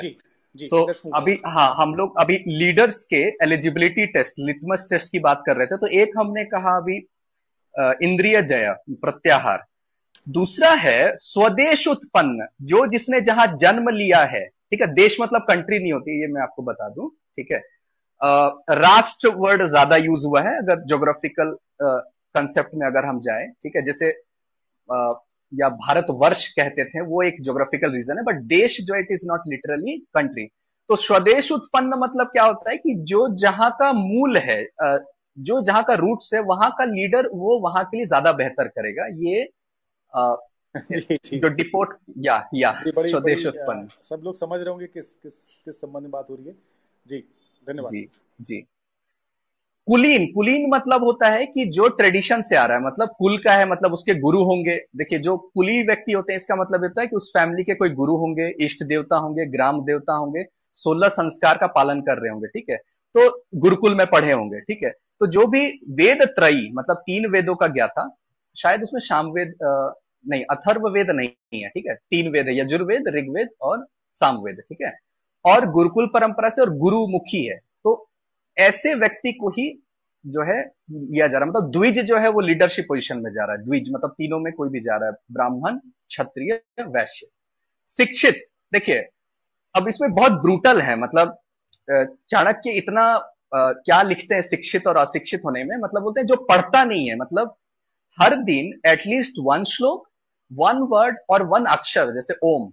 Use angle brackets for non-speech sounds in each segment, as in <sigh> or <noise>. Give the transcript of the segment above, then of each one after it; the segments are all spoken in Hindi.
जी सो so, अभी हाँ हम लोग अभी लीडर्स के एलिजिबिलिटी टेस्ट लिटमस टेस्ट की बात कर रहे थे तो एक हमने कहा अभी इंद्रिय जय प्रत्याहार। दूसरा है स्वदेश उत्पन्न जो जिसने जहाँ जन्म लिया है ठीक है देश मतलब कंट्री नहीं होती ये मैं आपको बता दूँ ठीक है। राष्ट्र वर्ड ज़्यादा यूज़ हुआ है अगर जोग्राफिकल कंसेप्ट में अगर हम जाए ठीक है जैसे या भारत वर्ष कहते थे वो एक जोग्राफिकल रीजन है बट देश जो it is not literally country तो स्वदेश उत्पन्न मतलब क्या होता है कि जो जहाँ का मूल है जो जहाँ का रूट्स है वहाँ का लीडर वो वहाँ के लिए ज़्यादा बेहतर करेगा। ये आ, <laughs> जो डिपोर्ट या या स्वदेश उत्पन्न। सब लोग समझ रहे होंगे किस किस किस संबंध में बात हो रही है। जी धन्यवाद। जी जी। कुलीन कुलीन मतलब होता है कि जो ट्रेडिशन से आ रहा है मतलब कुल का है मतलब उसके गुरु होंगे। देखिए, जो कुली व्यक्ति होते हैं, इसका मतलब होता है कि उस फैमिली के कोई गुरु होंगे, इष्ट देवता होंगे, ग्राम देवता होंगे, सोलह संस्कार का पालन कर रहे होंगे, ठीक है? तो गुरुकुल में पढ़े होंगे, ठीक है? तो जो भी वेद त्रयी मतलब तीन वेदों का ज्ञाता, शायद उसमें शामवेद नहीं अथर्व वेद नहीं है, ठीक है? तीन वेद है, यजुर्वेद, ऋग्वेद और सामवेद, ठीक है? और गुरुकुल परंपरा से और गुरुमुखी है। ऐसे व्यक्ति को ही जो है लिया जा रहा है। मतलब द्विज जो है वो लीडरशिप पोजीशन में जा रहा है। द्विज मतलब तीनों में कोई भी जा रहा है। ब्राह्मण, क्षत्रिय, वैश्य। शिक्षित, देखिए, अब इसमें बहुत ब्रूटल है। मतलब चाणक्य इतना क्या लिखते हैं शिक्षित और अशिक्षित होने में? मतलब बोलते हैं जो पढ़ता नहीं है। मतलब हर दिन एटलीस्ट वन श्लोक वन वर्ड और वन अक्षर, जैसे ओम।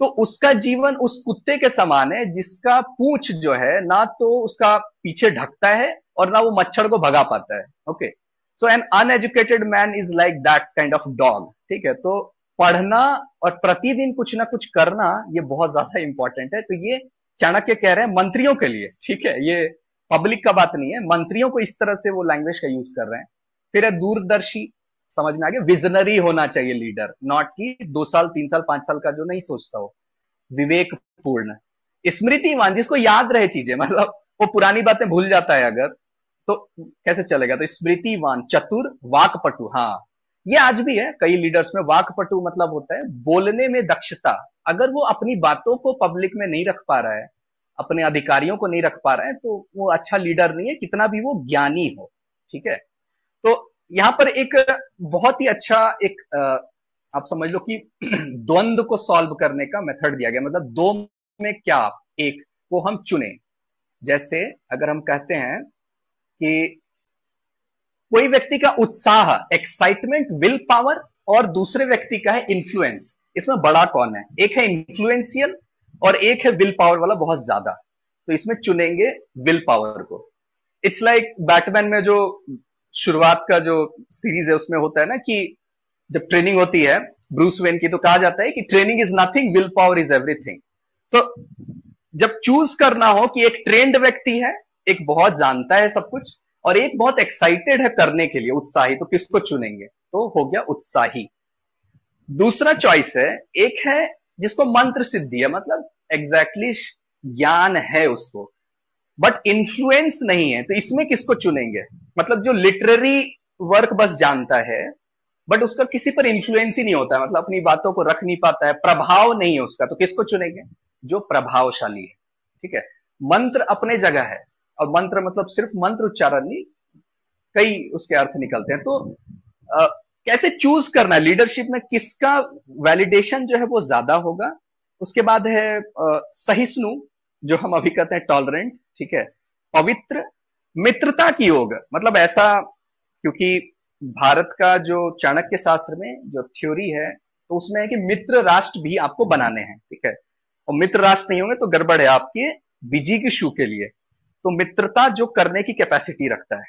तो उसका जीवन उस कुत्ते के समान है, जिसका पूछ जो है, ना तो उसका पीछे ढकता है और ना वो मच्छर को भगा पाता है। Okay so an uneducated man is like that kind of dog ठीक है? तो पढ़ना और प्रतिदिन कुछ ना कुछ करना, ये बहुत ज़्यादा इंपॉर्टेंट है। तो ये चाणक्य कह रहे हैं मंत्रियों के लिए। ठीक है? ये पब्लिक का बात नहीं है। मंत्रियों को इस तरह से वो लैंग्वेज का यूज़ कर रहे हैं। फिर है दूरदर्शी। समझ में आ गया विजनरी होना चाहिए लीडर नॉट कि दो साल, तीन साल, पाँच साल का जो नहीं सोचता हो। विवेक पूर्ण स्मृतिवान जिसको याद रहे चीज़ें मतलब वो पुरानी बातें भूल जाता है अगर तो कैसे चलेगा? तो स्मृतिवान चतुर, वाकपटु हाँ। ये आज भी है, कई लीडर्स में वाकपटु मतलब होता है, बोलने में दक्षता। अगर वो अपनी बातों को पब्लिक में नहीं रख पा रहा है, अपने अधिकारियों को नहीं रख पा रहा है तो वो अच्छा लीडर नहीं है, कितना भी वो ज्ञानी हो, ठीक है? तो यहाँ पर एक बहुत ही अच्छा एक आप समझ लो कि <clears throat> द्वंद को सॉल्व करने का मेथड दिया गया। मतलब दो में क्या एक को हम चुने। जैसे अगर हम कहते हैं कि कोई व्यक्ति का उत्साह एक्साइटमेंट विल पावर और दूसरे व्यक्ति का है इन्फ्लुएंस इसमें बड़ा कौन है? एक है इन्फ्लुएंशियल और एक है विल पावर वाला बहुत ज़्यादा। तो इसमें चुनेंगे विल पावर को। इट्स लाइक बैटमैन में जो शुरुआत का जो सीरीज़ है, उसमें होता है ना कि जब ट्रेनिंग होती है ब्रूस वेन की तो कहा जाता है कि training is nothing will power is everything so जब चूज़ करना हो कि एक ट्रेंड व्यक्ति है, एक बहुत जानता है सब कुछ, और एक बहुत एक्साइटेड है करने के लिए, उत्साही तो किसको चुनेंगे? तो हो गया उत्साही. दूसरा चॉइस है, एक है जिसको मंत्र सिद्धि है मतलब एग्जैक्टली exactly ज्ञान है उसको. बट इन्फ्लुएंस नहीं है तो इसमें किसको चुनेंगे? मतलब जो लिटरेरी वर्क बस जानता है बट उसका किसी पर इंफ्लुएंस ही नहीं होता है मतलब अपनी बातों को रख नहीं पाता है प्रभाव नहीं है उसका तो किसको चुनेंगे? जो प्रभावशाली है ठीक है? मंत्र अपने जगह है और मंत्र मतलब सिर्फ़ मंत्र उच्चारण नहीं कई उसके अर्थ निकलते हैं तो आ, कैसे चूज़ करना है? लीडरशिप में किसका वैलिडेशन जो है वो ज़्यादा होगा? उसके बाद है सहिष्णु जो हम अभी कहते हैं टॉलरेंट ठीक है? पवित्र मित्रता की योग मतलब ऐसा, क्योंकि भारत का जो चाणक्य शास्त्र में जो थ्योरी है तो उसमें है कि मित्र राष्ट्र भी आपको बनाने हैं, ठीक है? और मित्र राष्ट्र नहीं होंगे तो गड़बड़ है आपके विजी शू के लिए। तो मित्रता जो करने की कैपेसिटी रखता है।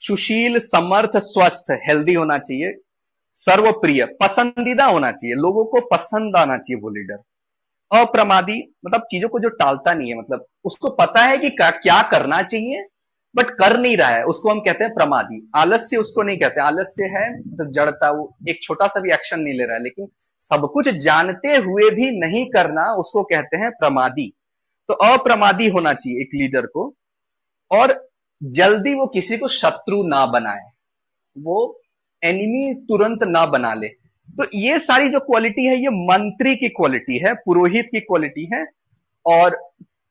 सुशील, समर्थ, स्वस्थ हेल्दी होना चाहिए। सर्वप्रिय, पसंदीदा होना चाहिए। लोगों को पसंद आना चाहिए वो लीडर अप्रमादी मतलब चीज़ों को जो टालता नहीं है मतलब उसको पता है कि क्या करना चाहिए, बट कर नहीं रहा है, उसको हम कहते हैं प्रमादी। आलस्य उसको नहीं कहते, आलस्य है तो जड़ता, वो एक छोटा सा भी एक्शन नहीं ले रहा है, लेकिन सब कुछ जानते हुए भी नहीं करना, उसको कहते हैं प्रमादी। तो अप्रमादी होना चाहिए एक लीडर को, और जल्दी वो किसी को शत्रु ना बनाए, वो एनिमी तुरंत ना बना ले। तो ये सारी जो क्वालिटी है, ये मंत्री की क्वालिटी है, पुरोहित की क्वालिटी है। और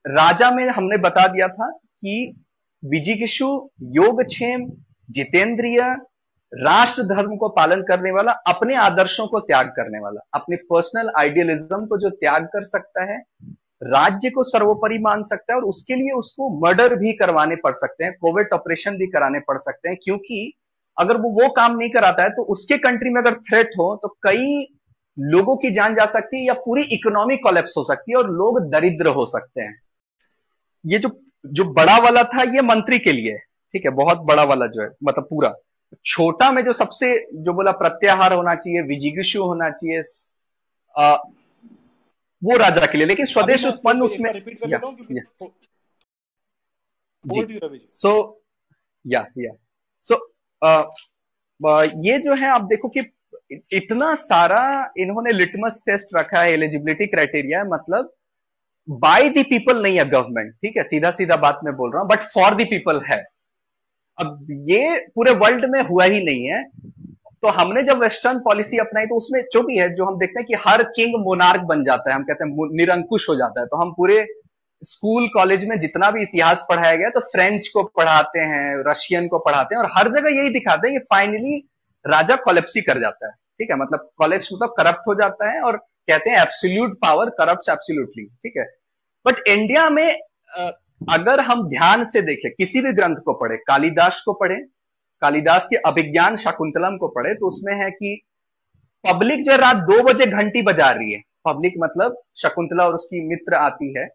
राजा में हमने बता दिया था कि विजिगिशु योगक्षेम, जितेंद्रिय राष्ट्र धर्म को पालन करने वाला, अपने आदर्शों को त्याग करने वाला, अपने पर्सनल आइडियलिज्म को जो त्याग कर सकता है, राज्य को सर्वोपरि मान सकता है और उसके लिए उसको मर्डर भी करवाने पड़ सकते हैं कोविड ऑपरेशन भी कराने पड़ सकते हैं, क्योंकि अगर वो वो काम नहीं कराता है तो उसके कंट्री में अगर थ्रेट हो तो कई लोगों की जान जा सकती है या पूरी इकोनॉमी कोलेप्स हो सकती है और लोग दरिद्र हो सकते हैं। ये जो जो बड़ा वाला था ये मंत्री के लिए। ठीक है बहुत बड़ा वाला जो है मतलब पूरा। छोटा में जो सबसे जो बोला प्रत्याहार होना चाहिए विजिगिशु होना चाहिए आ, वो राजा के लिए। लेकिन स्वदेश उत्पन्न उसमें सो या या। सो ये जो है, आप देखो कि इतना सारा इन्होंने लिटमस टेस्ट रखा है एलिजिबिलिटी क्राइटेरिया मतलब बाय द पीपल नहीं है गवर्नमेंट ठीक है? सीधा सीधा बात मैं बोल रहा हूँ बट फॉर द पीपल है। अब ये पूरे वर्ल्ड में हुआ ही नहीं है। तो हमने जब वेस्टर्न पॉलिसी अपनाई तो उसमें जो भी है, जो हम देखते हैं कि हर किंग मोनार्क बन जाता है, हम कहते हैं निरंकुश हो जाता है। तो हम पूरे स्कूल, कॉलेज में जितना भी इतिहास पढ़ाया गया तो फ्रेंच को पढ़ाते हैं, रशियन को पढ़ाते हैं, और हर जगह यही दिखाते हैं कि फाइनली राजा कॉलेप्सी कर जाता है। ठीक है? मतलब कॉलेज मतलब करप्ट हो जाता है और कहते हैं एब्सोल्यूट पावर करप्ट एब्सोल्यूटली ठीक है? बट इंडिया में अगर हम ध्यान से देखें, किसी भी ग्रंथ को पढ़े, कालिदास को पढ़े, कालिदास के अभिज्ञान शकुंतलम को पढ़े तो उसमें है कि पब्लिक जो रात दो बजे घंटी बजा रही है। पब्लिक मतलब शकुंतला और उसकी मित्र आती है।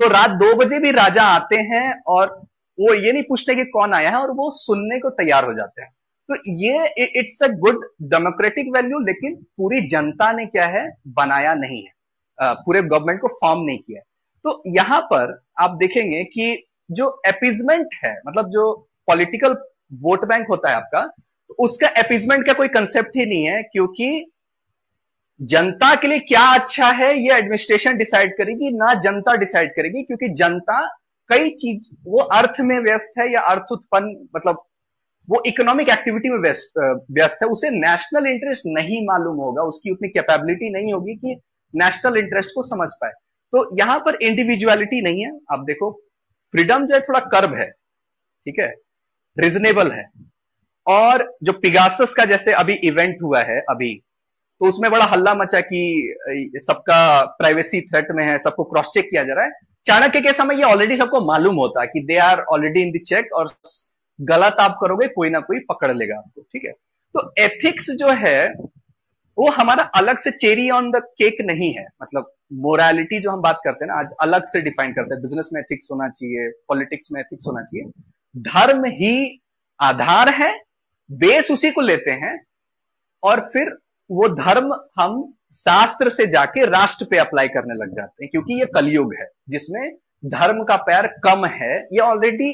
तो रात दो बजे भी राजा आते हैं और वो ये नहीं पूछते कि कौन आया है और वो सुनने को तैयार हो जाते हैं। तो ये it's a good democratic value लेकिन पूरी जनता ने क्या है? बनाया नहीं है। पूरे गवर्नमेंट को फॉर्म नहीं किया तो यहाँ पर आप देखेंगे कि जो एपीजमेंट है मतलब जो पॉलिटिकल वोट बैंक होता है आपका तो उसका एपीजमेंट का कोई कंसेप्ट ही नहीं है, क्योंकि जनता के लिए क्या अच्छा है, ये एडमिनिस्ट्रेशन डिसाइड करेगी, ना जनता डिसाइड करेगी, क्योंकि जनता कई चीज़, वो अर्थ में व्यस्त है या अर्थ उत्पन्न मतलब वो इकोनॉमिक एक्टिविटी में व्यस्त व्यस्त है, उसे नेशनल इंटरेस्ट नहीं मालूम होगा, उसकी उतनी कैपेबिलिटी नहीं होगी कि नेशनल इंटरेस्ट को समझ पाए। तो यहाँ पर इंडिविजुअलिटी नहीं है। आप देखो फ्रीडम जो है थोड़ा कर्व है, ठीक है रिजनेबल है। और जो पिगासस का जैसे अभी इवेंट हुआ है, अभी तो उसमें बड़ा हल्ला मचा कि सबका प्राइवेसी थ्रेट में है, सबको क्रॉस चेक किया जा रहा है। चाणक्य के समय ये ऑलरेडी सबको मालूम होता है कि they are already in the check और गलत आप करोगे, कोई ना कोई पकड़ लेगा आपको, ठीक है? तो एथिक्स जो है, वो हमारा अलग से चेरी ऑन द केक नहीं है। मतलब मोरालिटी जो हम बात करते हैं ना, आज अलग से डिफाइन करते हैं। बिज़नेस में एथिक्स होना चाहिए पॉलिटिक्स में एथिक्स होना चाहिए। धर्म ही आधार है बेस उसी को लेते हैं और फिर वो धर्म हम शास्त्र से जाके राष्ट्र पे अप्लाई करने लग जाते हैं, क्योंकि ये कलयुग है, जिसमें धर्म का पैर कम है, ये ऑलरेडी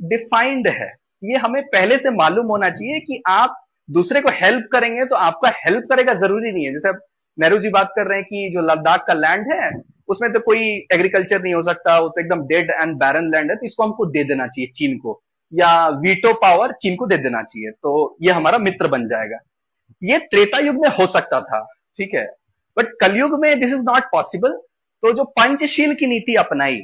डिफाइंड है। ये हमें पहले से मालूम होना चाहिए कि आप दूसरे को हेल्प करेंगे तो आपका हेल्प करेगा ज़रूरी नहीं है। जैसे नेहरू जी बात कर रहे हैं कि जो लद्दाख का लैंड है, उसमें तो कोई एग्रीकल्चर नहीं हो सकता, वो तो एकदम डेड एंड बैरन लैंड है तो इसको हमको दे देना चाहिए चीन को, या वीटो पावर चीन को दे देना चाहिए तो ये हमारा मित्र बन जाएगा। ये त्रेता युग में हो सकता था, ठीक है? बट कलयुग में दिस इज़ नॉट पॉसिबल तो जो पंचशील की नीति अपनाई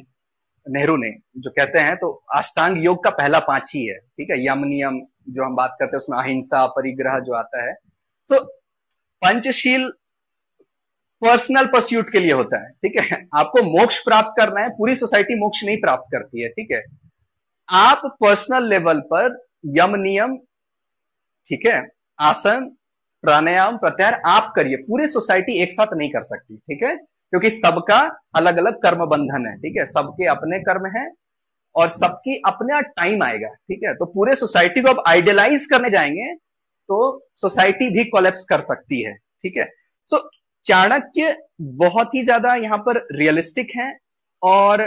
नेहरू ने, जो कहते हैं तो अष्टांग योग का पहला पाँच ही है, ठीक है? यम नियम जो हम बात करते हैं, उसमें अहिंसा, परिग्रह जो आता है। तो पंचशील पर्सनल परस्यूट के लिए होता है, ठीक है? आपको मोक्ष प्राप्त करना है, पूरी सोसाइटी मोक्ष नहीं प्राप्त करती है, ठीक है? आप पर्सनल लेवल पर यम नियम, ठीक है? आसन प्राणायाम प्रत्याहार आप करिए। पूरी सोसाइटी एक साथ नहीं कर सकती ठीक है? क्योंकि सबका अलग अलग कर्म बंधन है ठीक है? सबके अपने कर्म है और सबकी अपना टाइम आएगा ठीक है? तो पूरे सोसाइटी को आप आइडियलाइज करने जाएँगे तो सोसाइटी भी कोलेप्स कर सकती है ठीक है? सो so, चाणक्य बहुत ही ज़्यादा यहाँ पर रियलिस्टिक है और